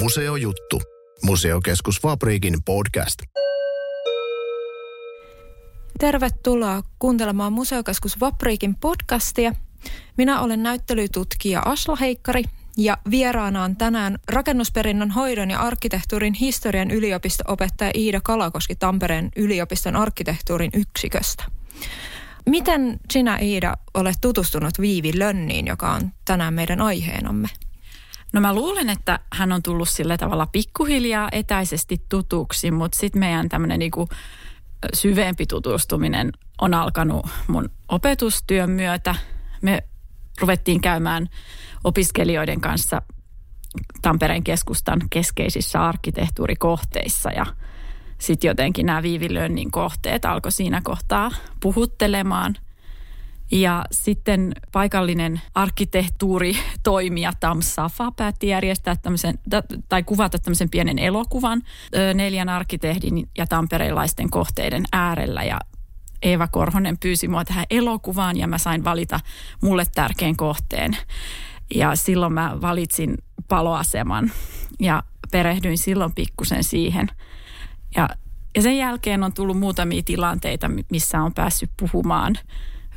Museojuttu. Museokeskus Fabriikin podcast. Tervetuloa kuuntelemaan Museokeskus Vapriikin podcastia. Minä olen näyttelytutkija Asla Heikkari ja vieraana on tänään rakennusperinnön hoidon ja arkkitehtuurin historian yliopisto-opettaja Iida Kalakoski Tampereen yliopiston arkkitehtuurin yksiköstä. Miten sinä Iida olet tutustunut Viivi Lönniin, joka on tänään meidän aiheenamme? No mä luulen, että hän on tullut sillä tavalla pikkuhiljaa etäisesti tutuksi, mutta sitten meidän tämmöinen niinku syvempi tutustuminen on alkanut mun opetustyön myötä. Me ruvettiin käymään opiskelijoiden kanssa Tampereen keskustan keskeisissä arkkitehtuurikohteissa ja sitten jotenkin nämä Viivi Lönnin kohteet alkoi siinä kohtaa puhuttelemaan – ja sitten paikallinen arkkitehtuuritoimija Tam Safa päätti järjestää tämmöisen, tai kuvata tämmöisen pienen elokuvan neljän arkkitehdin ja tamperelaisten kohteiden äärellä. Ja Eeva Korhonen pyysi mua tähän elokuvaan ja mä sain valita mulle tärkeän kohteen. Ja silloin mä valitsin paloaseman ja perehdyin silloin pikkusen siihen. Ja, ja sen jälkeen on tullut muutamia tilanteita, missä on päässyt puhumaan –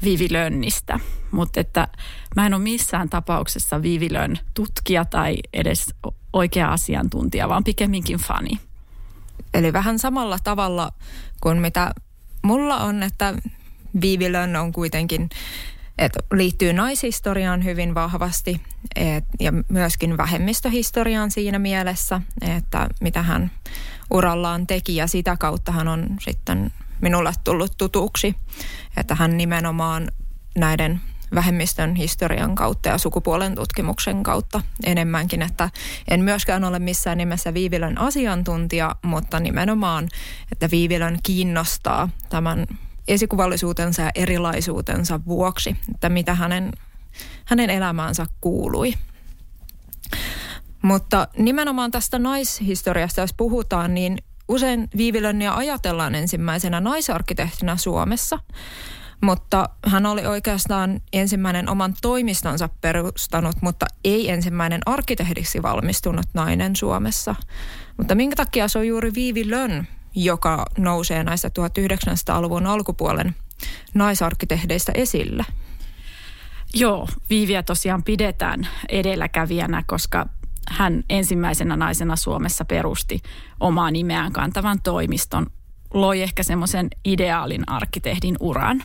Vivilönnistä, mutta että mä en ole missään tapauksessa Vivilön tutkija tai edes oikea asiantuntija, vaan pikemminkin fani. Eli vähän samalla tavalla kuin mitä mulla on, että Viivilön on kuitenkin, että liittyy naishistoriaan hyvin vahvasti et, ja myöskin vähemmistöhistoriaan siinä mielessä, että mitä hän urallaan teki ja sitä kautta hän on sitten minulle tullut tutuksi, että hän nimenomaan näiden vähemmistön historian kautta ja sukupuolen tutkimuksen kautta enemmänkin, että en myöskään ole missään nimessä Viivilön asiantuntija, mutta nimenomaan, että Viivilön kiinnostaa tämän esikuvallisuutensa ja erilaisuutensa vuoksi, että mitä hänen, hänen elämäänsä kuului. Mutta nimenomaan tästä naishistoriasta, jos puhutaan, niin Usein Viivilönniä ajatellaan ensimmäisenä naisarkkitehtinä Suomessa, mutta hän oli oikeastaan ensimmäinen oman toimistonsa perustanut, mutta ei ensimmäinen arkkitehdiksi valmistunut nainen Suomessa. Mutta minkä takia se on juuri Viivi Lönn, joka nousee näistä 1900-luvun alkupuolen naisarkkitehdeistä esille? Joo, Viiviä tosiaan pidetään edelläkävijänä, koska hän ensimmäisenä naisena Suomessa perusti omaa nimeään kantavan toimiston, loi ehkä semmoisen ideaalin arkkitehdin uran.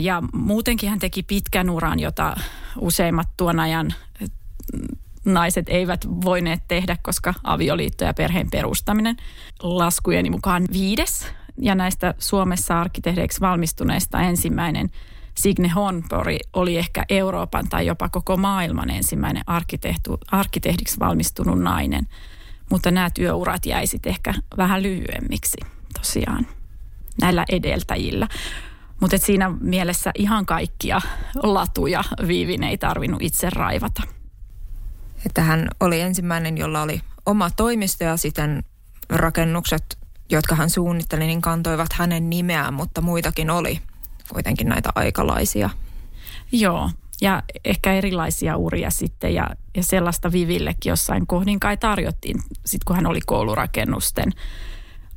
Ja muutenkin hän teki pitkän uran, jota useimmat tuon ajan naiset eivät voineet tehdä, koska avioliitto ja perheen perustaminen laskujeni mukaan viides. Ja näistä Suomessa arkkitehdeiksi valmistuneista ensimmäinen – Signe Honpori oli ehkä Euroopan tai jopa koko maailman ensimmäinen arkkitehdiksi valmistunut nainen. Mutta nämä työurat jäi sitten ehkä vähän lyhyemmiksi tosiaan näillä edeltäjillä. Mutta siinä mielessä ihan kaikkia latuja Viivin ei tarvinnut itse raivata. Että hän oli ensimmäinen, jolla oli oma toimisto ja sitten rakennukset, jotka hän suunnitteli, niin kantoivat hänen nimeään, mutta muitakin oli kuitenkin näitä aikalaisia. Joo, ja ehkä erilaisia uria sitten ja, ja sellaista Vivillekin jossain kohdin kai tarjottiin, sitten kun hän oli koulurakennusten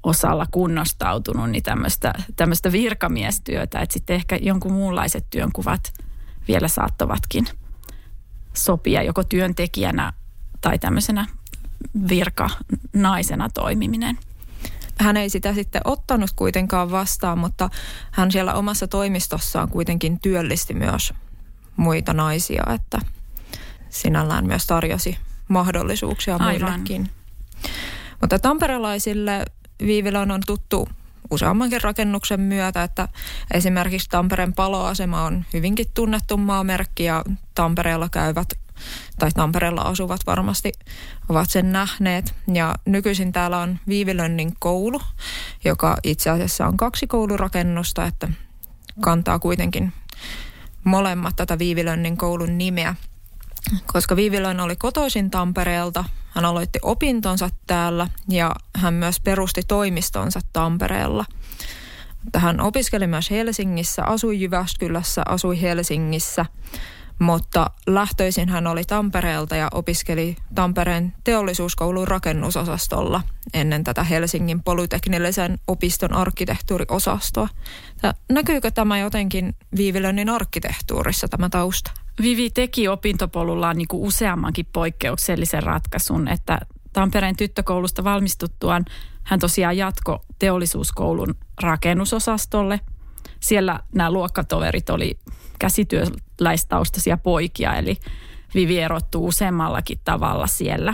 osalla kunnostautunut, niin tämmöistä, tämmöistä virkamiestyötä, että sitten ehkä jonkun muunlaiset työnkuvat vielä saattavatkin sopia joko työntekijänä tai tämmöisenä virka naisena toimiminen – hän ei sitä sitten ottanut kuitenkaan vastaan, mutta hän siellä omassa toimistossaan kuitenkin työllisti myös muita naisia, että sinällään myös tarjosi mahdollisuuksia Aivan. muillekin. Mutta tamperelaisille Viivilän on tuttu useammankin rakennuksen myötä, että esimerkiksi Tampereen paloasema on hyvinkin tunnettu maamerkki ja Tampereella käyvät tai Tampereella asuvat varmasti ovat sen nähneet. Ja nykyisin täällä on Viivilönnin koulu, joka itse asiassa on kaksi koulurakennusta, että kantaa kuitenkin molemmat tätä Viivilönnin koulun nimeä. Koska Viivilön oli kotoisin Tampereelta, hän aloitti opintonsa täällä ja hän myös perusti toimistonsa Tampereella. Hän opiskeli myös Helsingissä, asui Jyväskylässä, asui Helsingissä – mutta lähtöisin hän oli Tampereelta ja opiskeli Tampereen teollisuuskoulun rakennusosastolla ennen tätä Helsingin polyteknillisen opiston arkkitehtuuriosastoa. Näkyykö tämä jotenkin Viivilönnin arkkitehtuurissa tämä tausta? Vivi teki opintopolullaan niin kuin useammankin poikkeuksellisen ratkaisun, että Tampereen tyttökoulusta valmistuttuaan hän tosiaan jatko teollisuuskoulun rakennusosastolle. Siellä nämä luokkatoverit oli käsityöläistaustaisia poikia, eli Vivi erottuu useammallakin tavalla siellä.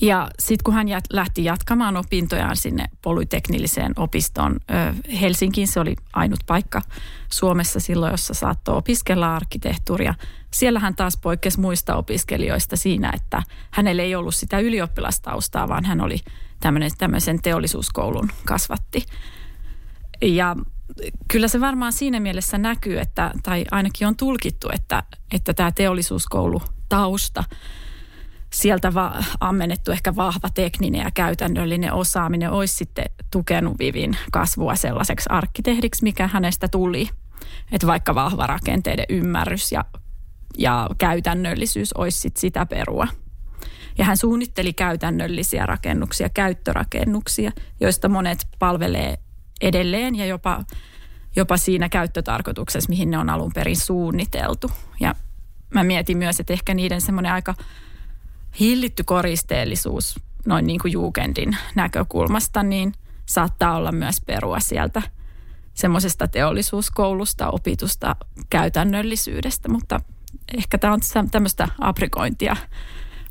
Ja sitten kun hän lähti jatkamaan opintojaan sinne polyteknilliseen opistoon Helsinkiin, se oli ainut paikka Suomessa silloin, jossa saattoi opiskella arkkitehtuuria. Siellä hän taas poikkesi muista opiskelijoista siinä, että hänellä ei ollut sitä ylioppilastaustaa, vaan hän oli tämmöisen teollisuuskoulun kasvatti. Ja kyllä se varmaan siinä mielessä näkyy, että, tai ainakin on tulkittu, että, että tämä teollisuuskoulu tausta, sieltä va- ammennettu ehkä vahva tekninen ja käytännöllinen osaaminen olisi sitten tukenut Vivin kasvua sellaiseksi arkkitehdiksi, mikä hänestä tuli. Että vaikka vahva rakenteiden ymmärrys ja, ja käytännöllisyys olisi sit sitä perua. Ja hän suunnitteli käytännöllisiä rakennuksia, käyttörakennuksia, joista monet palvelee edelleen ja jopa, jopa siinä käyttötarkoituksessa, mihin ne on alun perin suunniteltu. Ja mä mietin myös, että ehkä niiden semmoinen aika hillitty koristeellisuus noin niin kuin Jugendin näkökulmasta, niin saattaa olla myös perua sieltä semmoisesta teollisuuskoulusta, opitusta käytännöllisyydestä, mutta ehkä tämä on tämmöistä aprikointia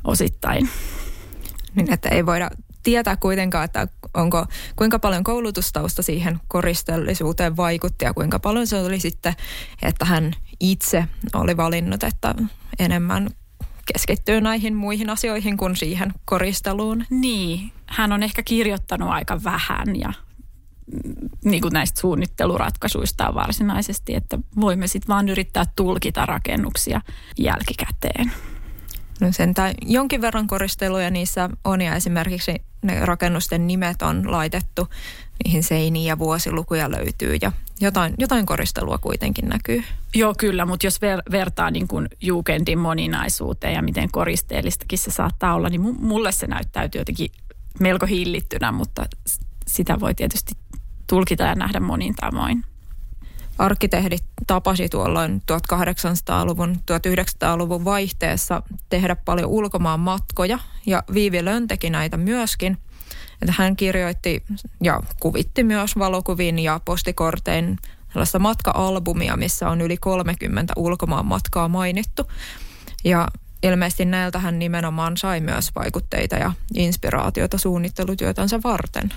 osittain. Niin, että ei voida tietää kuitenkaan, että onko, kuinka paljon koulutustausta siihen koristeellisuuteen vaikutti ja kuinka paljon se oli sitten, että hän itse oli valinnut, että enemmän keskittyy näihin muihin asioihin kuin siihen koristeluun. Niin, hän on ehkä kirjoittanut aika vähän ja mm, niin kuin näistä suunnitteluratkaisuista varsinaisesti, että voimme sitten vaan yrittää tulkita rakennuksia jälkikäteen. No sentään jonkin verran koristeluja niissä on ja esimerkiksi ne rakennusten nimet on laitettu niihin seiniin ja vuosilukuja löytyy ja jotain, jotain koristelua kuitenkin näkyy. Joo kyllä, mutta jos ver, vertaa niin kuin Jugendin moninaisuuteen ja miten koristeellistakin se saattaa olla, niin mulle se näyttäytyy jotenkin melko hillittynä, mutta sitä voi tietysti tulkita ja nähdä monin tavoin arkkitehdit tapasi tuolloin 1800-luvun, 1900-luvun vaihteessa tehdä paljon ulkomaan matkoja ja Viivi Lön teki näitä myöskin. Että hän kirjoitti ja kuvitti myös valokuvin ja postikortein sellaista matka-albumia, missä on yli 30 ulkomaan matkaa mainittu. Ja ilmeisesti näiltä hän nimenomaan sai myös vaikutteita ja inspiraatiota suunnittelutyötänsä varten.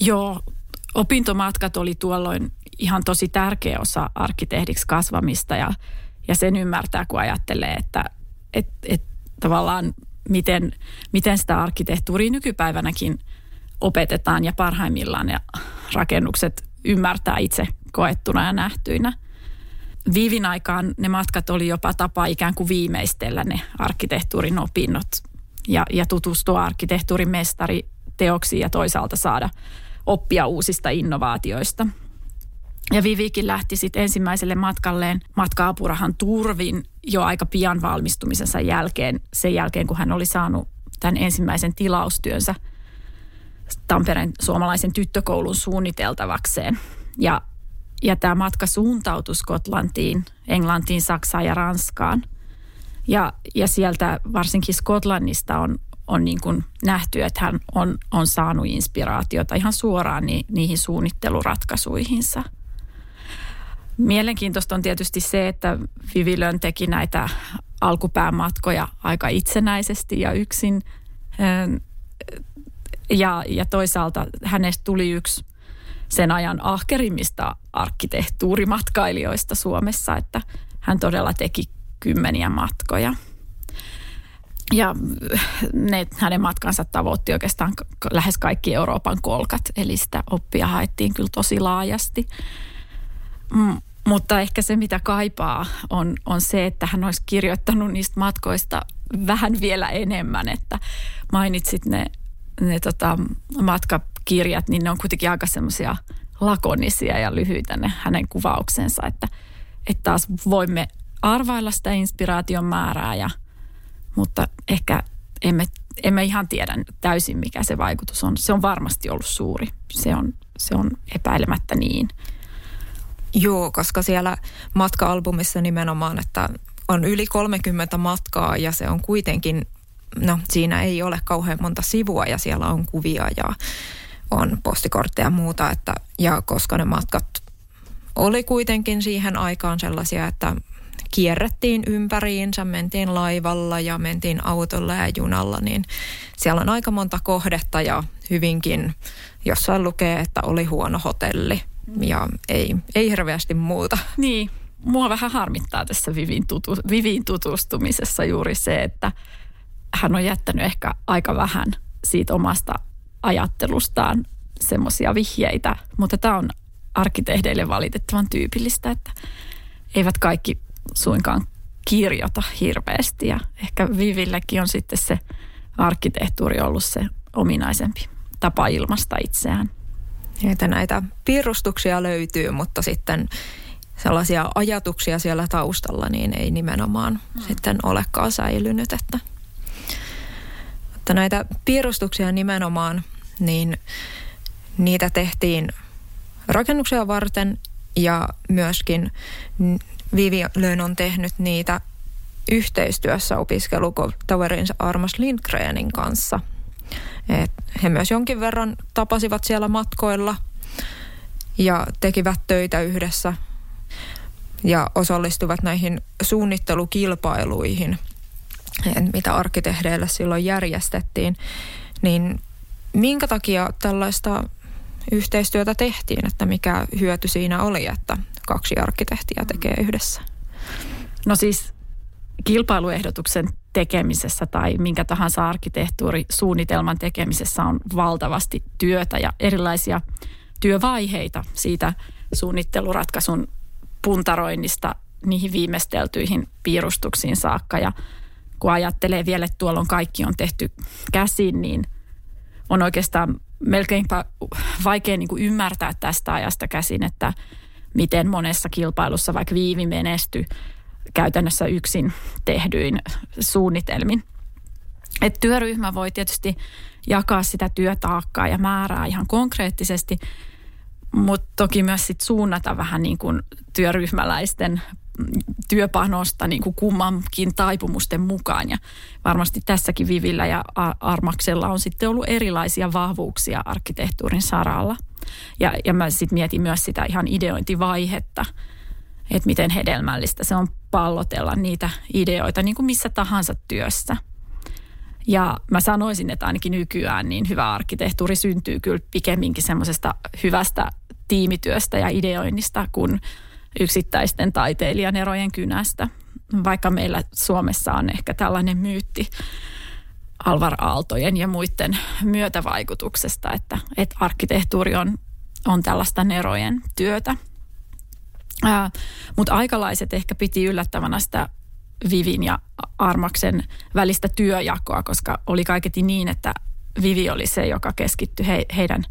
Joo, opintomatkat oli tuolloin ihan tosi tärkeä osa arkkitehdiksi kasvamista ja, ja sen ymmärtää, kun ajattelee, että et, et tavallaan miten, miten sitä arkkitehtuuria nykypäivänäkin opetetaan ja parhaimmillaan ja rakennukset ymmärtää itse koettuna ja nähtyinä. Viivin aikaan ne matkat oli jopa tapa ikään kuin viimeistellä ne arkkitehtuurin opinnot ja, ja tutustua arkkitehtuurin mestari teoksiin ja toisaalta saada oppia uusista innovaatioista – ja Vivikin lähti sitten ensimmäiselle matkalleen matka-apurahan turvin jo aika pian valmistumisensa jälkeen, sen jälkeen kun hän oli saanut tämän ensimmäisen tilaustyönsä Tampereen suomalaisen tyttökoulun suunniteltavakseen. Ja, ja tämä matka suuntautui Skotlantiin, Englantiin, Saksaan ja Ranskaan. Ja, ja sieltä varsinkin Skotlannista on, on niin kuin nähty, että hän on, on saanut inspiraatiota ihan suoraan ni, niihin suunnitteluratkaisuihinsa – Mielenkiintoista on tietysti se, että Vivilön teki näitä alkupäämatkoja aika itsenäisesti ja yksin. Ja, ja toisaalta hänestä tuli yksi sen ajan ahkerimmista arkkitehtuurimatkailijoista Suomessa, että hän todella teki kymmeniä matkoja. Ja ne, hänen matkansa tavoitti oikeastaan lähes kaikki Euroopan kolkat, eli sitä oppia haettiin kyllä tosi laajasti. Mm, mutta ehkä se, mitä kaipaa, on, on se, että hän olisi kirjoittanut niistä matkoista vähän vielä enemmän. Että mainitsit ne, ne tota, matkakirjat, niin ne on kuitenkin aika semmoisia lakonisia ja lyhyitä ne hänen kuvauksensa, että, että taas voimme arvailla sitä inspiraation määrää, ja, mutta ehkä emme, emme ihan tiedä täysin, mikä se vaikutus on. Se on varmasti ollut suuri. Se on, se on epäilemättä niin. Joo, koska siellä matka-albumissa nimenomaan, että on yli 30 matkaa ja se on kuitenkin, no siinä ei ole kauhean monta sivua ja siellä on kuvia ja on postikortteja ja muuta. Että, ja koska ne matkat oli kuitenkin siihen aikaan sellaisia, että kierrettiin ympäriinsä, mentiin laivalla ja mentiin autolla ja junalla, niin siellä on aika monta kohdetta ja hyvinkin jossain lukee, että oli huono hotelli ja ei, ei hirveästi muuta. Niin, mua vähän harmittaa tässä Vivin, tutu, Vivin tutustumisessa juuri se, että hän on jättänyt ehkä aika vähän siitä omasta ajattelustaan semmoisia vihjeitä, mutta tämä on arkkitehdeille valitettavan tyypillistä, että eivät kaikki suinkaan kirjoita hirveästi ja ehkä Vivillekin on sitten se arkkitehtuuri ollut se ominaisempi tapa ilmasta itseään. Että näitä piirustuksia löytyy, mutta sitten sellaisia ajatuksia siellä taustalla niin ei nimenomaan mm. sitten olekaan säilynyt. Että, että näitä piirustuksia nimenomaan, niin niitä tehtiin rakennuksia varten ja myöskin Vivi Lön on tehnyt niitä yhteistyössä opiskelutoverinsa Armas Lindgrenin kanssa. Et he myös jonkin verran tapasivat siellä matkoilla ja tekivät töitä yhdessä ja osallistuvat näihin suunnittelukilpailuihin, mitä arkkitehdeille silloin järjestettiin. Niin minkä takia tällaista yhteistyötä tehtiin, että mikä hyöty siinä oli, että kaksi arkkitehtiä tekee yhdessä? No siis kilpailuehdotuksen tekemisessä tai minkä tahansa arkkitehtuurisuunnitelman tekemisessä on valtavasti työtä ja erilaisia työvaiheita siitä suunnitteluratkaisun puntaroinnista niihin viimeisteltyihin piirustuksiin saakka. Ja kun ajattelee vielä, että tuolla on kaikki on tehty käsin, niin on oikeastaan melkeinpä vaikea niin kuin ymmärtää tästä ajasta käsin, että miten monessa kilpailussa vaikka Viivi menestyi käytännössä yksin tehdyin suunnitelmin. Et työryhmä voi tietysti jakaa sitä työtaakkaa ja määrää ihan konkreettisesti, mutta toki myös sit suunnata vähän niin kuin työryhmäläisten työpanosta niin kuin kummankin taipumusten mukaan. Ja varmasti tässäkin Vivillä ja Armaksella on sitten ollut erilaisia vahvuuksia arkkitehtuurin saralla. Ja, ja mä sitten mietin myös sitä ihan ideointivaihetta, että miten hedelmällistä se on pallotella niitä ideoita niin kuin missä tahansa työssä. Ja mä sanoisin, että ainakin nykyään niin hyvä arkkitehtuuri syntyy kyllä pikemminkin semmoisesta hyvästä tiimityöstä ja ideoinnista kuin yksittäisten taiteilijan erojen kynästä. Vaikka meillä Suomessa on ehkä tällainen myytti Alvar Aaltojen ja muiden myötävaikutuksesta, että, että arkkitehtuuri on, on tällaista nerojen työtä. Mutta aikalaiset ehkä piti yllättävänä sitä Vivin ja Armaksen välistä työjakoa, koska oli kaiketi niin, että Vivi oli se, joka keskittyi he, heidän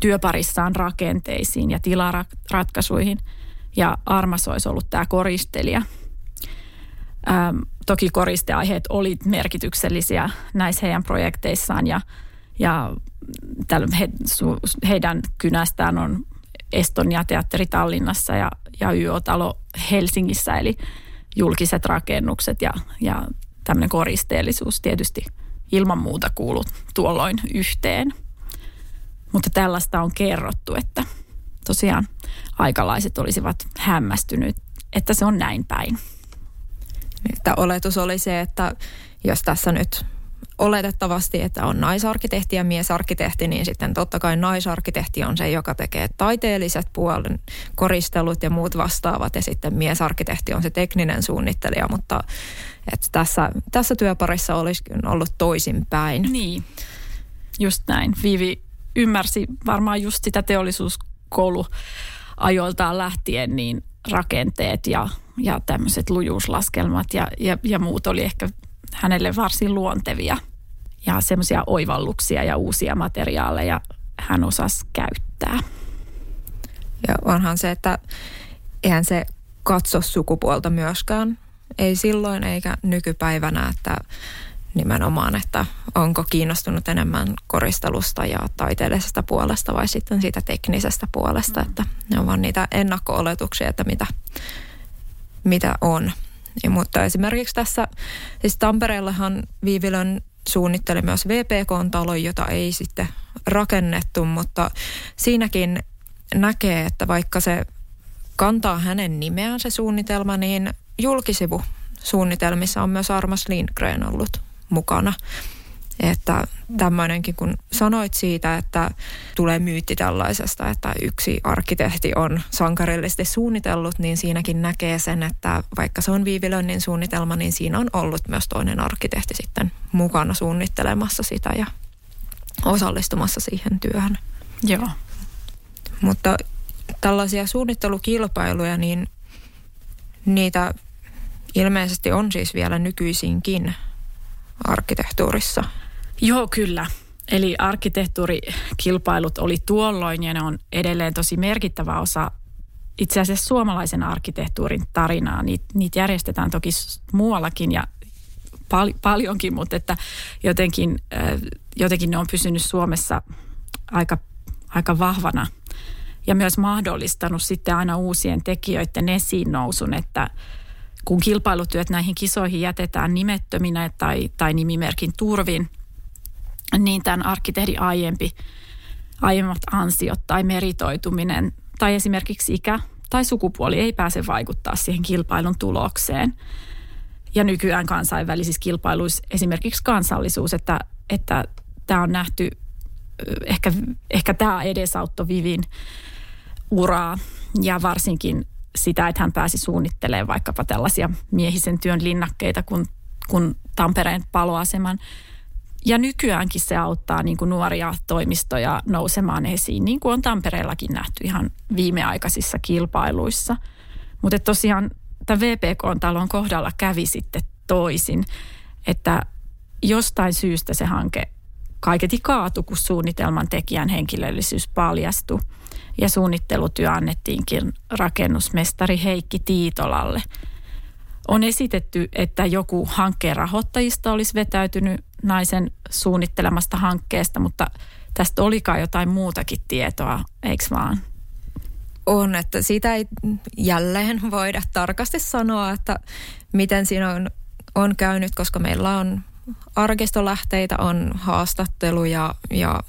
työparissaan rakenteisiin ja tilaratkaisuihin – ja Armas olisi ollut tämä koristelija. Ähm, toki koristeaiheet oli merkityksellisiä näissä heidän projekteissaan ja, ja he, su, heidän kynästään on Estonia-teatteri Tallinnassa ja, ja YO-talo Helsingissä, eli julkiset rakennukset ja, ja tämmöinen koristeellisuus tietysti ilman muuta kuulu tuolloin yhteen. Mutta tällaista on kerrottu, että tosiaan aikalaiset olisivat hämmästynyt, että se on näin päin. Että oletus oli se, että jos tässä nyt oletettavasti, että on naisarkkitehti ja miesarkkitehti, niin sitten totta kai naisarkkitehti on se, joka tekee taiteelliset puolen koristelut ja muut vastaavat ja sitten miesarkkitehti on se tekninen suunnittelija, mutta että tässä, tässä työparissa olisi ollut toisinpäin. Niin, just näin. Viivi ymmärsi varmaan just sitä teollisuuskoulu ajoiltaan lähtien niin rakenteet ja, ja tämmöiset lujuuslaskelmat ja, ja, ja muut oli ehkä hänelle varsin luontevia ja semmoisia oivalluksia ja uusia materiaaleja hän osasi käyttää. Ja onhan se, että eihän se katso sukupuolta myöskään. ei silloin eikä nykypäivänä, että nimenomaan, että onko kiinnostunut enemmän koristelusta ja taiteellisesta puolesta vai sitten siitä teknisestä puolesta, mm. että ne on vaan niitä ennakko-oletuksia, että mitä, mitä on. Ja, mutta esimerkiksi tässä, siis Tampereellahan Viivilön suunnitteli myös VPK-talo, jota ei sitten rakennettu, mutta siinäkin näkee, että vaikka se kantaa hänen nimeään se suunnitelma, niin julkisivu suunnitelmissa on myös Armas Lindgren ollut mukana. Että tämmöinenkin, kun sanoit siitä, että tulee myytti tällaisesta, että yksi arkkitehti on sankarillisesti suunnitellut, niin siinäkin näkee sen, että vaikka se on Viivilönnin suunnitelma, niin siinä on ollut myös toinen arkkitehti sitten mukana suunnittelemassa sitä ja osallistumassa siihen työhön. Joo. Mutta tällaisia suunnittelukilpailuja, niin niitä ilmeisesti on siis vielä nykyisinkin arkkitehtuurissa. Joo, kyllä. Eli arkkitehtuurikilpailut oli tuolloin ja ne on edelleen tosi merkittävä osa itse asiassa suomalaisen arkkitehtuurin tarinaa. Niitä, niitä järjestetään toki muuallakin ja pal- paljonkin, mutta että jotenkin, äh, jotenkin ne on pysynyt Suomessa aika, aika vahvana ja myös mahdollistanut sitten aina uusien tekijöiden esiin nousun, että kun kilpailutyöt näihin kisoihin jätetään nimettöminä tai, tai nimimerkin turvin, niin tämän arkkitehdin aiempi, aiemmat ansiot tai meritoituminen tai esimerkiksi ikä tai sukupuoli ei pääse vaikuttaa siihen kilpailun tulokseen. Ja nykyään kansainvälisissä kilpailuissa esimerkiksi kansallisuus, että, että tämä on nähty, ehkä, ehkä tämä edesauttoi Vivin uraa ja varsinkin sitä, että hän pääsi suunnittelemaan vaikkapa tällaisia miehisen työn linnakkeita kuin, kuin Tampereen paloaseman. Ja nykyäänkin se auttaa niin kuin nuoria toimistoja nousemaan esiin, niin kuin on Tampereellakin nähty ihan viimeaikaisissa kilpailuissa. Mutta tosiaan tämän VPK-talon kohdalla kävi sitten toisin, että jostain syystä se hanke kaiketi kaatu, kun suunnitelman tekijän henkilöllisyys paljastui – ja suunnittelutyö annettiinkin rakennusmestari Heikki Tiitolalle. On esitetty, että joku hankkeen rahoittajista olisi vetäytynyt naisen suunnittelemasta hankkeesta, mutta tästä olikaan jotain muutakin tietoa, eikö vaan? On, että sitä ei jälleen voida tarkasti sanoa, että miten siinä on, on käynyt, koska meillä on arkistolähteitä, on haastatteluja ja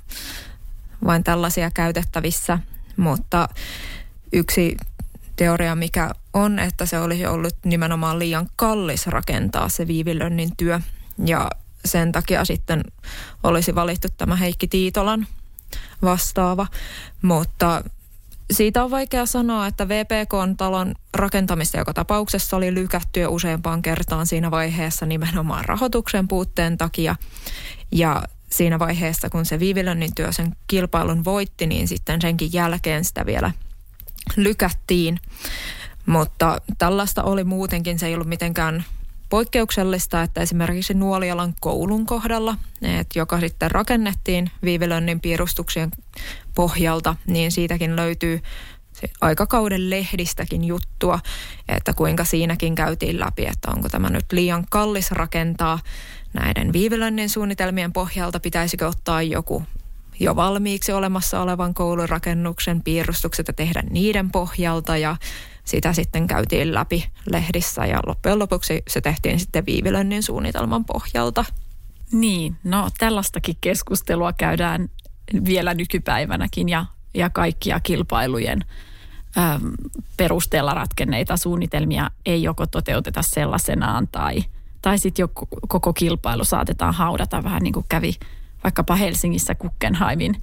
vain tällaisia käytettävissä – mutta yksi teoria, mikä on, että se olisi ollut nimenomaan liian kallis rakentaa se Viivilönnin työ. Ja sen takia sitten olisi valittu tämä Heikki Tiitolan vastaava. Mutta siitä on vaikea sanoa, että VPK-talon rakentamista joka tapauksessa oli lykätty useampaan kertaan siinä vaiheessa nimenomaan rahoituksen puutteen takia. Ja siinä vaiheessa, kun se Viivilönnin työ sen kilpailun voitti, niin sitten senkin jälkeen sitä vielä lykättiin. Mutta tällaista oli muutenkin, se ei ollut mitenkään poikkeuksellista, että esimerkiksi Nuolialan koulun kohdalla, että joka sitten rakennettiin Viivilönnin piirustuksien pohjalta, niin siitäkin löytyy aikakauden lehdistäkin juttua, että kuinka siinäkin käytiin läpi, että onko tämä nyt liian kallis rakentaa näiden Viivilönnin suunnitelmien pohjalta. Pitäisikö ottaa joku jo valmiiksi olemassa olevan koulurakennuksen piirustukset ja tehdä niiden pohjalta ja sitä sitten käytiin läpi lehdissä ja loppujen lopuksi se tehtiin sitten Viivilönnin suunnitelman pohjalta. Niin, no tällaistakin keskustelua käydään vielä nykypäivänäkin ja, ja kaikkia kilpailujen äm, perusteella ratkenneita suunnitelmia ei joko toteuteta sellaisenaan tai – tai sitten jo koko kilpailu saatetaan haudata vähän niin kuin kävi vaikkapa Helsingissä Kukkenheimin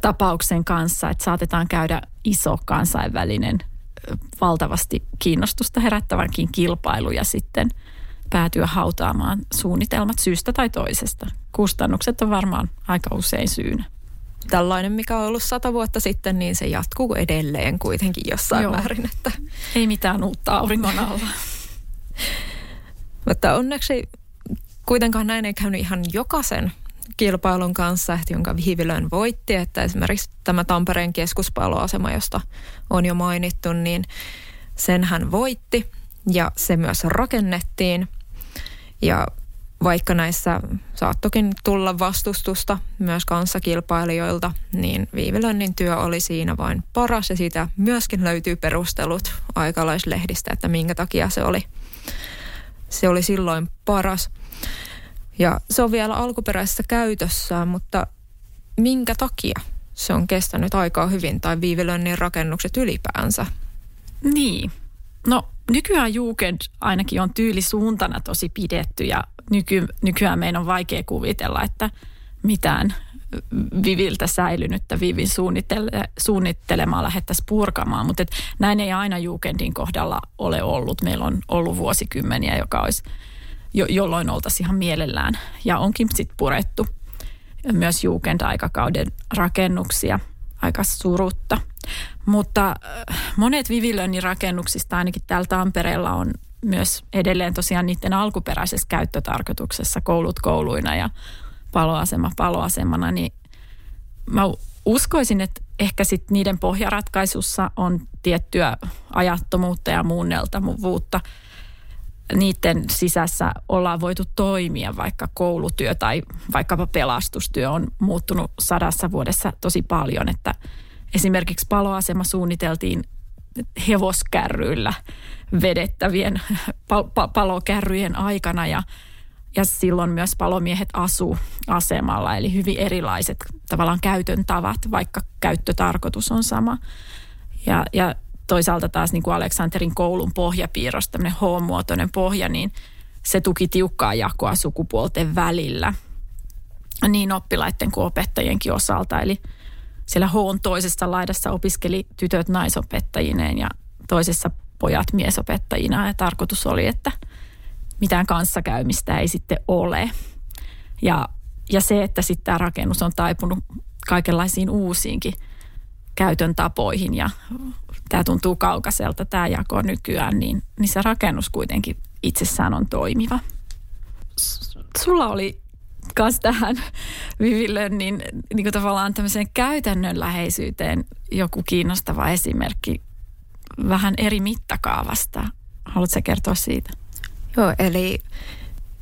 tapauksen kanssa, että saatetaan käydä iso kansainvälinen valtavasti kiinnostusta herättävänkin kilpailu ja sitten päätyä hautaamaan suunnitelmat syystä tai toisesta. Kustannukset on varmaan aika usein syynä. Tällainen, mikä on ollut sata vuotta sitten, niin se jatkuu edelleen kuitenkin jossain Joo. määrin. Että... Ei mitään uutta auringon alla. Mutta onneksi kuitenkaan näin ei käynyt ihan jokaisen kilpailun kanssa, että jonka Viivilön voitti, että esimerkiksi tämä Tampereen keskuspalloasema, josta on jo mainittu, niin sen hän voitti. ja se myös rakennettiin. Ja vaikka näissä saattokin tulla vastustusta myös kanssakilpailijoilta, niin Viivilönnin työ oli siinä vain paras ja siitä myöskin löytyy perustelut aikalaislehdistä, että minkä takia se oli, se oli silloin paras. Ja se on vielä alkuperäisessä käytössään, mutta minkä takia se on kestänyt aikaa hyvin tai Viivilönnin rakennukset ylipäänsä? Niin. No nykyään Jugend ainakin on tyylisuuntana tosi pidetty ja nyky, nykyään meidän on vaikea kuvitella, että mitään Viviltä säilynyttä Vivin suunnittele, suunnittelemaan lähdettäisiin purkamaan, mutta näin ei aina Jugendin kohdalla ole ollut. Meillä on ollut vuosikymmeniä, joka olisi, jo, jolloin oltaisiin ihan mielellään ja onkin sitten purettu myös Jugend-aikakauden rakennuksia aika surutta. Mutta äh, monet Vivilöinnin rakennuksista ainakin täällä Tampereella on myös edelleen tosiaan niiden alkuperäisessä käyttötarkoituksessa koulut kouluina ja paloasema paloasemana, niin mä uskoisin, että ehkä sit niiden pohjaratkaisussa on tiettyä ajattomuutta ja muunneltavuutta. Niiden sisässä ollaan voitu toimia, vaikka koulutyö tai vaikkapa pelastustyö on muuttunut sadassa vuodessa tosi paljon, että esimerkiksi paloasema suunniteltiin hevoskärryillä vedettävien palokärryjen aikana ja, ja silloin myös palomiehet asu asemalla, eli hyvin erilaiset tavallaan käytön tavat, vaikka käyttötarkoitus on sama. Ja, ja toisaalta taas niin kuin Aleksanterin koulun pohjapiirros, tämmöinen H-muotoinen pohja, niin se tuki tiukkaa jakoa sukupuolten välillä niin oppilaiden kuin opettajienkin osalta. Eli siellä H toisessa laidassa opiskeli tytöt naisopettajineen ja toisessa pojat miesopettajina ja tarkoitus oli, että mitään kanssakäymistä ei sitten ole. Ja, ja se, että sitten tämä rakennus on taipunut kaikenlaisiin uusiinkin käytön tapoihin ja tämä tuntuu kaukaiselta tämä jako nykyään, niin, niin se rakennus kuitenkin itsessään on toimiva. Sulla oli myös tähän Vivillön, niin, niin kuin tavallaan tämmöiseen käytännönläheisyyteen joku kiinnostava esimerkki vähän eri mittakaavasta. Haluatko kertoa siitä? Joo, eli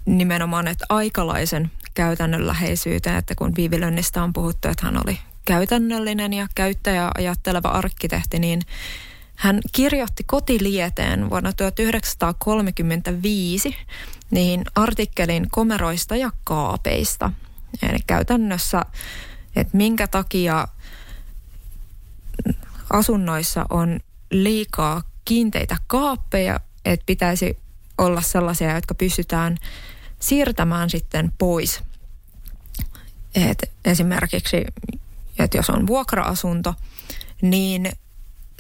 nimenomaan, että aikalaisen käytännönläheisyyteen, että kun Viivilönnistä on puhuttu, että hän oli käytännöllinen ja käyttäjä ajatteleva arkkitehti, niin hän kirjoitti kotilieteen vuonna 1935 niin artikkelin komeroista ja kaapeista. Eli käytännössä, että minkä takia asunnoissa on liikaa kiinteitä kaappeja, että pitäisi olla sellaisia, jotka pystytään siirtämään sitten pois. Et esimerkiksi, että jos on vuokra-asunto, niin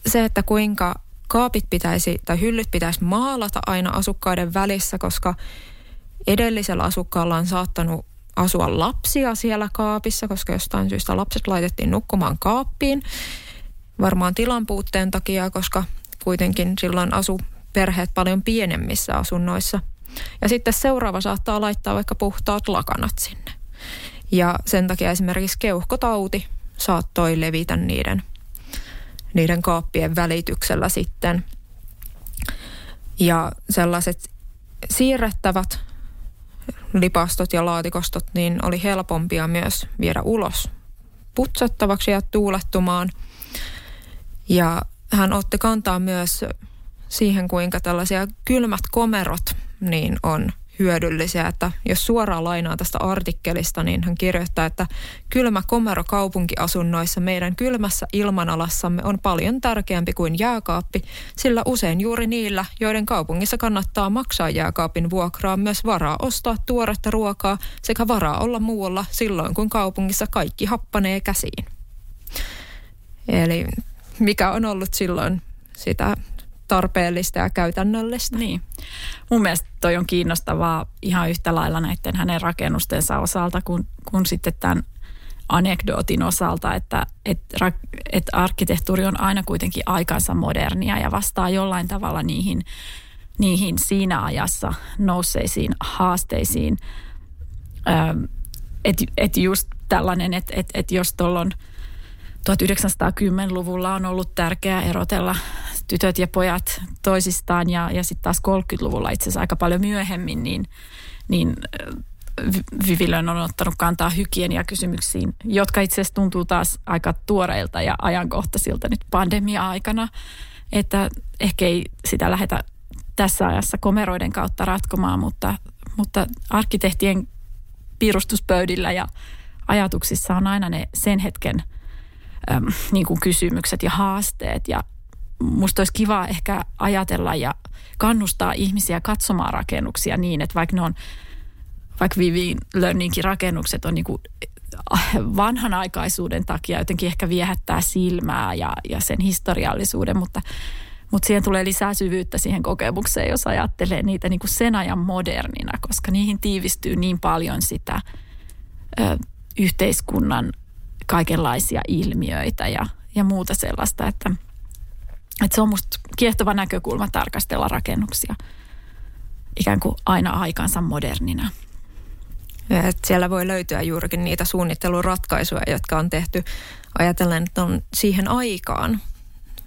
se, että kuinka kaapit pitäisi tai hyllyt pitäisi maalata aina asukkaiden välissä, koska edellisellä asukkaalla on saattanut asua lapsia siellä kaapissa, koska jostain syystä lapset laitettiin nukkumaan kaappiin. Varmaan tilan puutteen takia, koska kuitenkin silloin asu perheet paljon pienemmissä asunnoissa. Ja sitten seuraava saattaa laittaa vaikka puhtaat lakanat sinne. Ja sen takia esimerkiksi keuhkotauti saattoi levitä niiden, niiden kaappien välityksellä sitten. Ja sellaiset siirrettävät lipastot ja laatikostot niin oli helpompia myös viedä ulos putsattavaksi ja tuulettumaan – ja hän otti kantaa myös siihen, kuinka tällaisia kylmät komerot niin on hyödyllisiä. Että jos suoraan lainaa tästä artikkelista, niin hän kirjoittaa, että kylmä komero kaupunkiasunnoissa meidän kylmässä ilmanalassamme on paljon tärkeämpi kuin jääkaappi, sillä usein juuri niillä, joiden kaupungissa kannattaa maksaa jääkaapin vuokraa, myös varaa ostaa tuoretta ruokaa sekä varaa olla muualla silloin, kun kaupungissa kaikki happanee käsiin. Eli mikä on ollut silloin sitä tarpeellista ja käytännöllistä. Niin. Mun mielestä toi on kiinnostavaa ihan yhtä lailla näiden hänen rakennustensa osalta kuin, kuin sitten tämän anekdootin osalta, että et, et arkkitehtuuri on aina kuitenkin aikansa modernia ja vastaa jollain tavalla niihin, niihin siinä ajassa nousseisiin haasteisiin. Että et just tällainen, että et, et jos tuolla on – 1910-luvulla on ollut tärkeää erotella tytöt ja pojat toisistaan ja, ja sitten taas 30-luvulla itse asiassa aika paljon myöhemmin, niin, niin Vivilön on ottanut kantaa hygieniakysymyksiin, jotka itse asiassa tuntuu taas aika tuoreilta ja ajankohtaisilta nyt pandemia-aikana, että ehkä ei sitä lähdetä tässä ajassa komeroiden kautta ratkomaan, mutta, mutta arkkitehtien piirustuspöydillä ja ajatuksissa on aina ne sen hetken äm, niin kuin kysymykset ja haasteet. Ja musta olisi kiva ehkä ajatella ja kannustaa ihmisiä katsomaan rakennuksia niin, että vaikka ne on vaikka Vivi Learningin rakennukset on niin kuin vanhanaikaisuuden takia jotenkin ehkä viehättää silmää ja, ja sen historiallisuuden, mutta, mutta siihen tulee lisää syvyyttä siihen kokemukseen, jos ajattelee niitä niin kuin sen ajan modernina, koska niihin tiivistyy niin paljon sitä ö, yhteiskunnan kaikenlaisia ilmiöitä ja, ja muuta sellaista, että, että se on musta kiehtova näkökulma tarkastella rakennuksia ikään kuin aina aikansa modernina. Et siellä voi löytyä juurikin niitä suunnitteluratkaisuja, jotka on tehty ajatellen, että on siihen aikaan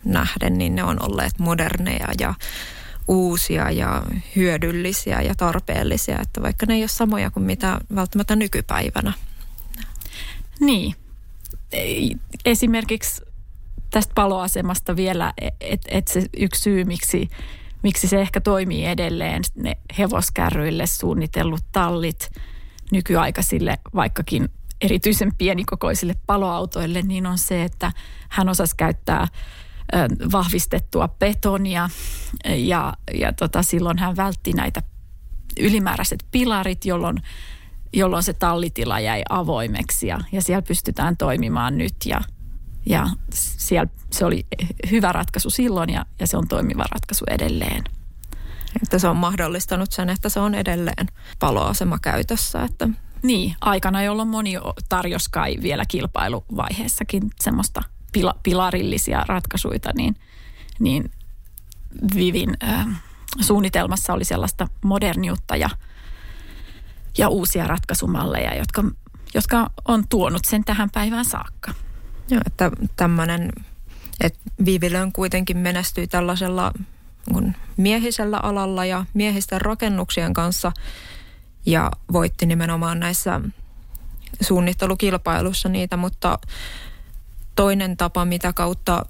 nähden, niin ne on olleet moderneja ja uusia ja hyödyllisiä ja tarpeellisia, että vaikka ne ei ole samoja kuin mitä välttämättä nykypäivänä. Niin. Esimerkiksi tästä paloasemasta vielä, että et se yksi syy, miksi, miksi se ehkä toimii edelleen, ne hevoskärryille suunnitellut tallit – nykyaikaisille vaikkakin erityisen pienikokoisille paloautoille, niin on se, että hän osasi käyttää vahvistettua betonia ja, ja tota, silloin hän vältti näitä ylimääräiset pilarit, jolloin, jolloin se tallitila jäi avoimeksi ja, ja siellä pystytään toimimaan nyt ja, ja siellä, se oli hyvä ratkaisu silloin ja, ja se on toimiva ratkaisu edelleen. Että se on mahdollistanut sen, että se on edelleen paloasema käytössä. Että niin, aikana, jolloin moni tarjosi kai vielä kilpailuvaiheessakin semmoista pila, pilarillisia ratkaisuja, niin, niin Vivin äh, suunnitelmassa oli sellaista moderniutta ja, ja uusia ratkaisumalleja, jotka, jotka on tuonut sen tähän päivään saakka. Joo, että tämmöinen, että Vivilön kuitenkin menestyi tällaisella niin miehisellä alalla ja miehisten rakennuksien kanssa ja voitti nimenomaan näissä suunnittelukilpailussa niitä, mutta toinen tapa, mitä kautta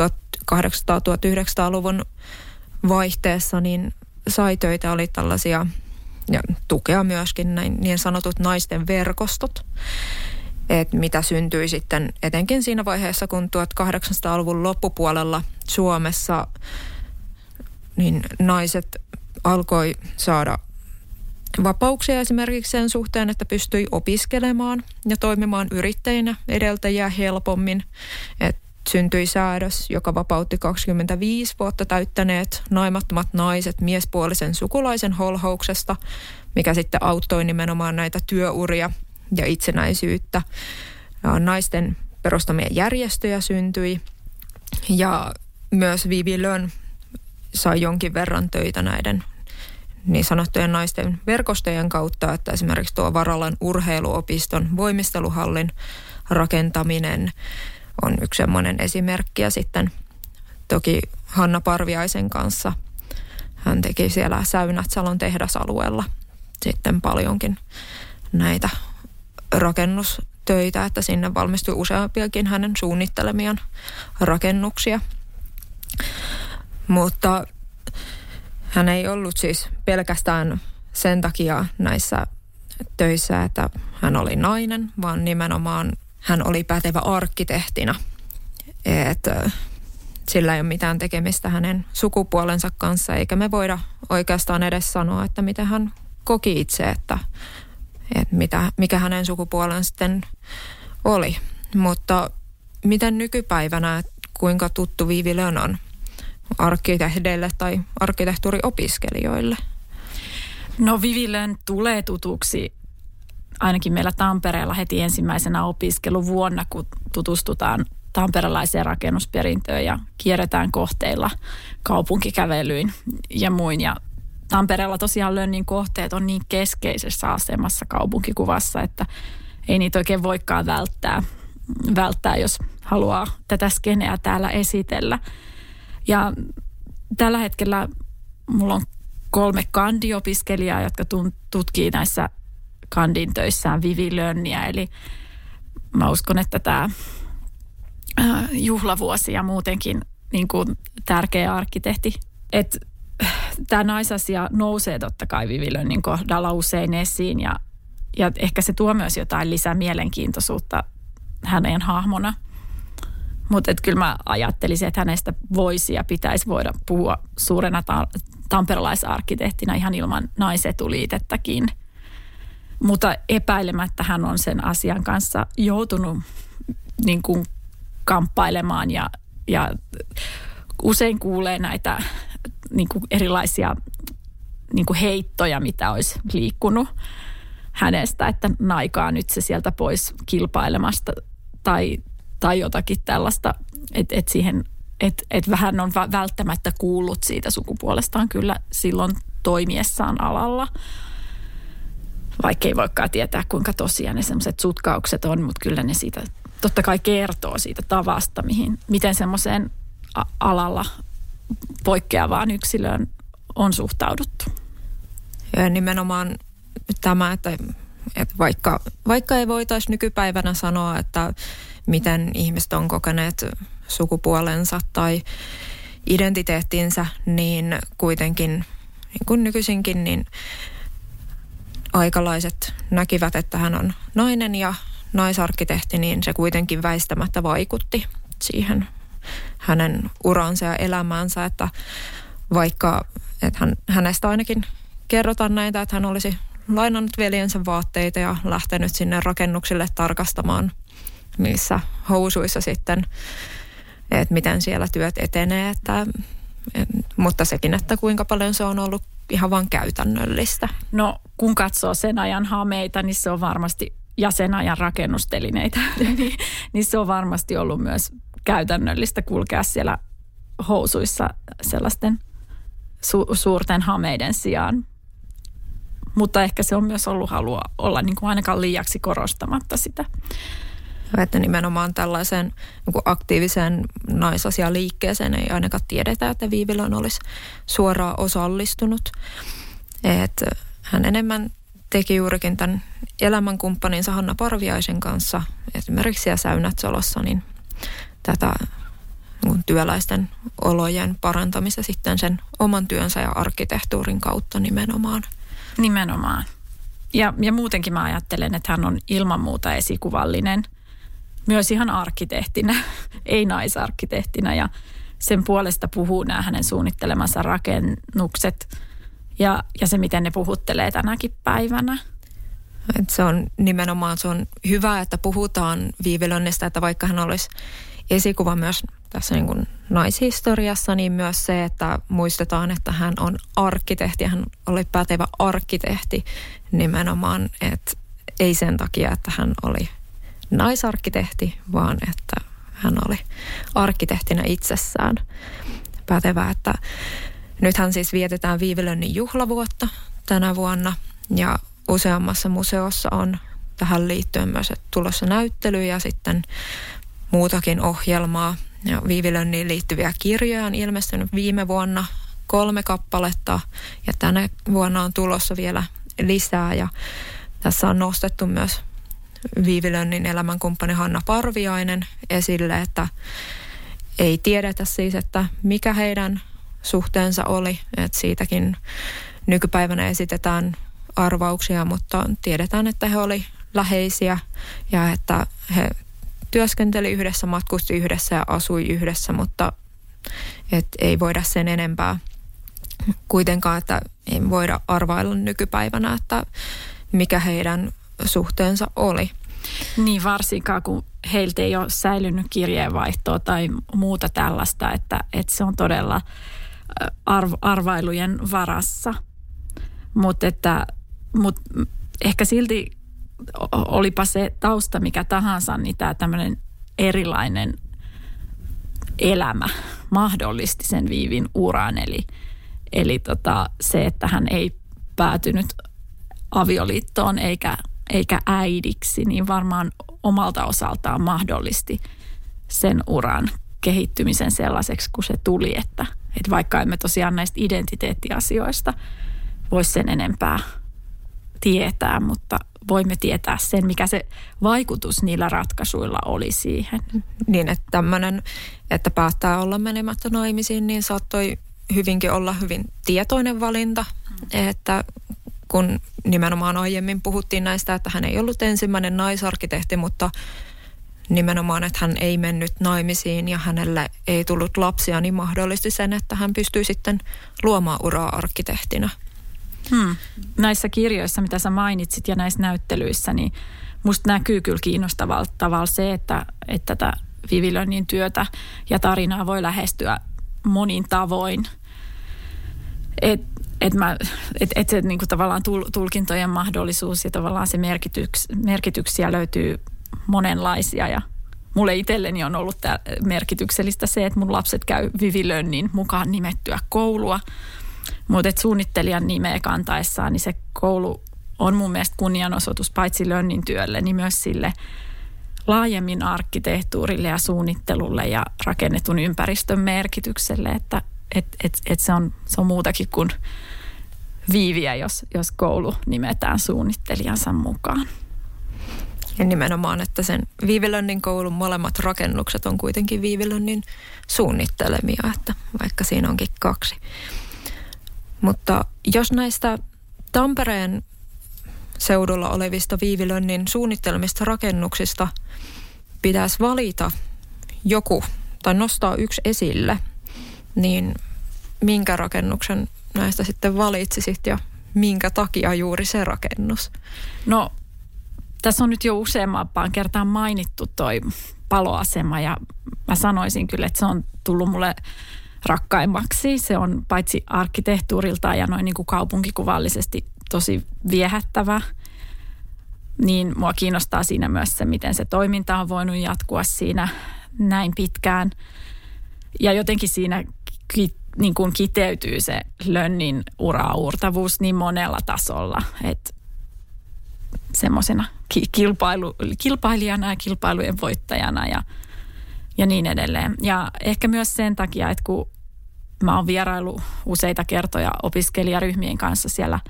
1800-1900-luvun vaihteessa niin sai töitä, oli tällaisia ja tukea myöskin näin, niin sanotut naisten verkostot, että mitä syntyi sitten etenkin siinä vaiheessa, kun 1800-luvun loppupuolella Suomessa – niin naiset alkoi saada vapauksia esimerkiksi sen suhteen, että pystyi opiskelemaan ja toimimaan yrittäjinä edeltäjiä helpommin. Et syntyi säädös, joka vapautti 25 vuotta täyttäneet naimattomat naiset miespuolisen sukulaisen holhouksesta, mikä sitten auttoi nimenomaan näitä työuria ja itsenäisyyttä. Naisten perustamia järjestöjä syntyi ja myös Vivi Lön sai jonkin verran töitä näiden niin sanottujen naisten verkostojen kautta, että esimerkiksi tuo Varalan urheiluopiston voimisteluhallin rakentaminen on yksi semmoinen esimerkki. Ja sitten toki Hanna Parviaisen kanssa hän teki siellä Säynät-Salon tehdasalueella sitten paljonkin näitä rakennustöitä, että sinne valmistui useampiakin hänen suunnittelemiaan rakennuksia. Mutta hän ei ollut siis pelkästään sen takia näissä töissä, että hän oli nainen, vaan nimenomaan hän oli pätevä arkkitehtina. Että sillä ei ole mitään tekemistä hänen sukupuolensa kanssa, eikä me voida oikeastaan edes sanoa, että mitä hän koki itse, että, että mitä, mikä hänen sukupuolen sitten oli. Mutta miten nykypäivänä, kuinka tuttu Viivi Lön on arkkitehdeille tai arkkitehtuuriopiskelijoille? No Vivilön tulee tutuksi ainakin meillä Tampereella heti ensimmäisenä opiskeluvuonna, kun tutustutaan tamperelaiseen rakennusperintöön ja kierretään kohteilla kaupunkikävelyin ja muin. Ja Tampereella tosiaan Lönnin kohteet on niin keskeisessä asemassa kaupunkikuvassa, että ei niitä oikein voikaan välttää, välttää jos haluaa tätä skeneä täällä esitellä. Ja tällä hetkellä mulla on kolme kandiopiskelijaa, jotka tutkii näissä kandin töissään Vivi Lönniä. Eli mä uskon, että tämä juhlavuosi ja muutenkin niin kuin tärkeä arkkitehti. Että tämä naisasia nousee totta kai Vivi Lönnin kohdalla usein esiin ja, ja ehkä se tuo myös jotain lisää mielenkiintoisuutta hänen hahmona. Mutta kyllä mä ajattelisin, että hänestä voisi ja pitäisi voida puhua suurena ta- tamperelaisarkkitehtina ihan ilman naisetuliitettäkin. Mutta epäilemättä hän on sen asian kanssa joutunut niin kuin kamppailemaan ja, ja usein kuulee näitä niin kuin erilaisia niin kuin heittoja, mitä olisi liikkunut hänestä, että naikaa nyt se sieltä pois kilpailemasta tai, tai jotakin tällaista, että et siihen, että et vähän on välttämättä kuullut siitä sukupuolestaan kyllä silloin toimiessaan alalla. Vaikka ei voikaan tietää, kuinka tosiaan ne semmoiset sutkaukset on, mutta kyllä ne siitä totta kai kertoo siitä tavasta, mihin, miten semmoiseen alalla poikkeavaan yksilöön on suhtauduttu. Ja nimenomaan tämä, että, että vaikka, vaikka ei voitaisi nykypäivänä sanoa, että miten ihmiset on kokeneet sukupuolensa tai identiteettinsä, niin kuitenkin niin kuin nykyisinkin, niin aikalaiset näkivät, että hän on nainen ja naisarkkitehti, niin se kuitenkin väistämättä vaikutti siihen hänen uransa ja elämäänsä, että vaikka että hän, hänestä ainakin kerrotaan näitä, että hän olisi lainannut veljensä vaatteita ja lähtenyt sinne rakennuksille tarkastamaan missä housuissa sitten, että miten siellä työt etenee, että, et, mutta sekin, että kuinka paljon se on ollut ihan vain käytännöllistä. No kun katsoo sen ajan hameita, niin se on varmasti, ja sen ajan rakennustelineitä, niin, niin se on varmasti ollut myös käytännöllistä kulkea siellä housuissa sellaisten su- suurten hameiden sijaan. Mutta ehkä se on myös ollut halua olla niin kuin ainakaan liiaksi korostamatta sitä. Että nimenomaan tällaiseen niin aktiiviseen naisasialiikkeeseen ei ainakaan tiedetä, että Viivilön olisi suoraan osallistunut. Et hän enemmän teki juurikin tämän elämänkumppaninsa Hanna Parviaisen kanssa esimerkiksi siellä Säynätsolossa, niin tätä niin työläisten olojen parantamista sitten sen oman työnsä ja arkkitehtuurin kautta nimenomaan. Nimenomaan. Ja, ja muutenkin mä ajattelen, että hän on ilman muuta esikuvallinen myös ihan arkkitehtinä, ei naisarkkitehtinä. Ja sen puolesta puhuu nämä hänen suunnittelemansa rakennukset ja, ja se, miten ne puhuttelee tänäkin päivänä. Et se on nimenomaan se on hyvä, että puhutaan Viivilönnistä, että vaikka hän olisi esikuva myös tässä niin kuin naishistoriassa, niin myös se, että muistetaan, että hän on arkkitehti. Hän oli pätevä arkkitehti nimenomaan, että ei sen takia, että hän oli naisarkkitehti, vaan että hän oli arkkitehtinä itsessään pätevä. Että nythän siis vietetään Viivilönnin juhlavuotta tänä vuonna ja useammassa museossa on tähän liittyen myös tulossa näyttely ja sitten muutakin ohjelmaa. Ja Viivilönniin liittyviä kirjoja on ilmestynyt viime vuonna kolme kappaletta ja tänä vuonna on tulossa vielä lisää ja tässä on nostettu myös Viivilönnin elämänkumppani Hanna Parviainen esille, että ei tiedetä siis, että mikä heidän suhteensa oli, että siitäkin nykypäivänä esitetään arvauksia, mutta tiedetään, että he oli läheisiä ja että he työskenteli yhdessä, matkusti yhdessä ja asui yhdessä, mutta et ei voida sen enempää kuitenkaan, että ei voida arvailla nykypäivänä, että mikä heidän suhteensa oli. Niin varsinkaan, kun heiltä ei ole säilynyt kirjeenvaihtoa tai muuta tällaista, että, että se on todella arv, arvailujen varassa. Mutta mut ehkä silti olipa se tausta mikä tahansa, niin tämä tämmöinen erilainen elämä mahdollisti sen Viivin uran. Eli, eli tota, se, että hän ei päätynyt avioliittoon eikä, eikä äidiksi, niin varmaan omalta osaltaan mahdollisti sen uran kehittymisen sellaiseksi, kun se tuli, että, että vaikka emme tosiaan näistä identiteettiasioista voisi sen enempää tietää, mutta voimme tietää sen, mikä se vaikutus niillä ratkaisuilla oli siihen. Niin, että tämmöinen, että päättää olla menemättä naimisiin, niin saattoi hyvinkin olla hyvin tietoinen valinta, että kun nimenomaan aiemmin puhuttiin näistä, että hän ei ollut ensimmäinen naisarkkitehti, mutta nimenomaan, että hän ei mennyt naimisiin ja hänelle ei tullut lapsia, niin mahdollisti sen, että hän pystyi sitten luomaan uraa arkkitehtina. Hmm. Näissä kirjoissa, mitä sä mainitsit ja näissä näyttelyissä, niin musta näkyy kyllä kiinnostavalla tavalla se, että, että tätä Vivilönin työtä ja tarinaa voi lähestyä monin tavoin. Et, et mä, et, et se niinku tavallaan tul, tulkintojen mahdollisuus ja tavallaan se merkityks, merkityksiä löytyy monenlaisia ja mulle itselleni on ollut merkityksellistä se, että mun lapset käy Vivilönnin mukaan nimettyä koulua – mutta suunnittelijan nimeä kantaessaan, niin se koulu on mun mielestä kunnianosoitus paitsi Lönnin työlle, niin myös sille laajemmin arkkitehtuurille ja suunnittelulle ja rakennetun ympäristön merkitykselle, että et, et, et se, on, se on muutakin kuin viiviä, jos, jos koulu nimetään suunnittelijansa mukaan. Ja nimenomaan, että sen Viivilönnin koulun molemmat rakennukset on kuitenkin Viivilönnin suunnittelemia, että vaikka siinä onkin kaksi. Mutta jos näistä Tampereen seudulla olevista Viivilönnin suunnittelemista rakennuksista pitäisi valita joku tai nostaa yksi esille, niin minkä rakennuksen näistä sitten valitsisit ja minkä takia juuri se rakennus? No tässä on nyt jo useampaan kertaan mainittu toi paloasema ja mä sanoisin kyllä, että se on tullut mulle rakkaimmaksi. Se on paitsi arkkitehtuurilta ja noin niin kuin kaupunkikuvallisesti tosi viehättävä, niin mua kiinnostaa siinä myös se, miten se toiminta on voinut jatkua siinä näin pitkään. Ja jotenkin siinä ki, niin kuin kiteytyy se lönnin uraurtavuus niin monella tasolla, että semmoisena kilpailu, kilpailijana ja kilpailujen voittajana ja, ja niin edelleen. Ja ehkä myös sen takia, että kun Mä oon vierailu useita kertoja opiskelijaryhmien kanssa siellä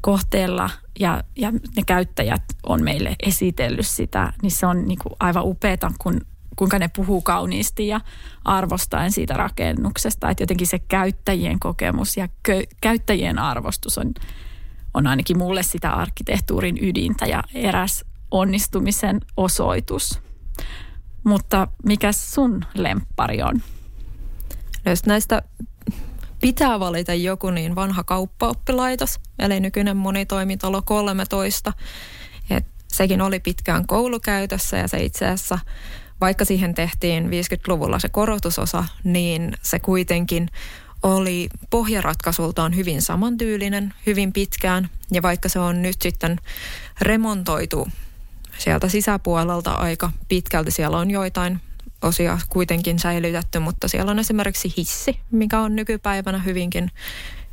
kohteella ja, ja ne käyttäjät on meille esitellyt sitä, niin se on niin kuin aivan upeeta, kun, kuinka ne puhuu kauniisti ja arvostaen siitä rakennuksesta. Että jotenkin se käyttäjien kokemus ja kö, käyttäjien arvostus on, on ainakin mulle sitä arkkitehtuurin ydintä ja eräs onnistumisen osoitus. Mutta mikä sun lemppari on? Jos näistä pitää valita joku, niin vanha kauppaoppilaitos, eli nykyinen monitoimitalo 13. Et sekin oli pitkään koulukäytössä ja se itse asiassa, vaikka siihen tehtiin 50-luvulla se korotusosa, niin se kuitenkin oli pohjaratkaisultaan hyvin samantyylinen, hyvin pitkään. Ja vaikka se on nyt sitten remontoitu sieltä sisäpuolelta aika pitkälti, siellä on joitain osia kuitenkin säilytetty, mutta siellä on esimerkiksi hissi, mikä on nykypäivänä hyvinkin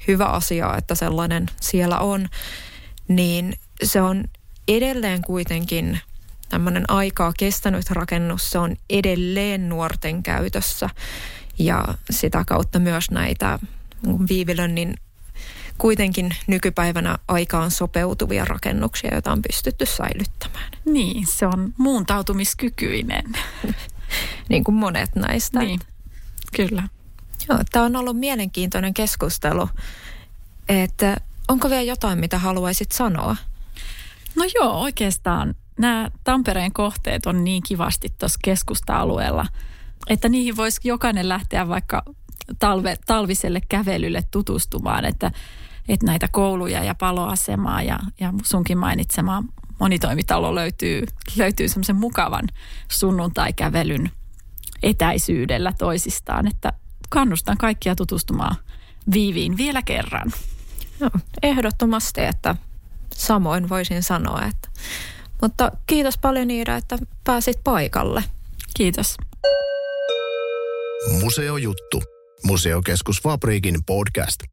hyvä asia, että sellainen siellä on, niin se on edelleen kuitenkin tämmöinen aikaa kestänyt rakennus, se on edelleen nuorten käytössä ja sitä kautta myös näitä Viivilönnin kuitenkin nykypäivänä aikaan sopeutuvia rakennuksia, joita on pystytty säilyttämään. Niin, se on muuntautumiskykyinen. niin kuin monet näistä. Niin, kyllä. Joo, tämä on ollut mielenkiintoinen keskustelu. Että onko vielä jotain, mitä haluaisit sanoa? No joo, oikeastaan nämä Tampereen kohteet on niin kivasti tuossa keskusta-alueella, että niihin voisi jokainen lähteä vaikka talve, talviselle kävelylle tutustumaan, että, että näitä kouluja ja paloasemaa ja, ja sunkin mainitsemaa monitoimitalo löytyy, löytyy semmoisen mukavan sunnuntai-kävelyn etäisyydellä toisistaan, että kannustan kaikkia tutustumaan Viiviin vielä kerran. No, ehdottomasti, että samoin voisin sanoa. Että. Mutta kiitos paljon Iida, että pääsit paikalle. Kiitos. Museojuttu. Museokeskus Fabriikin podcast.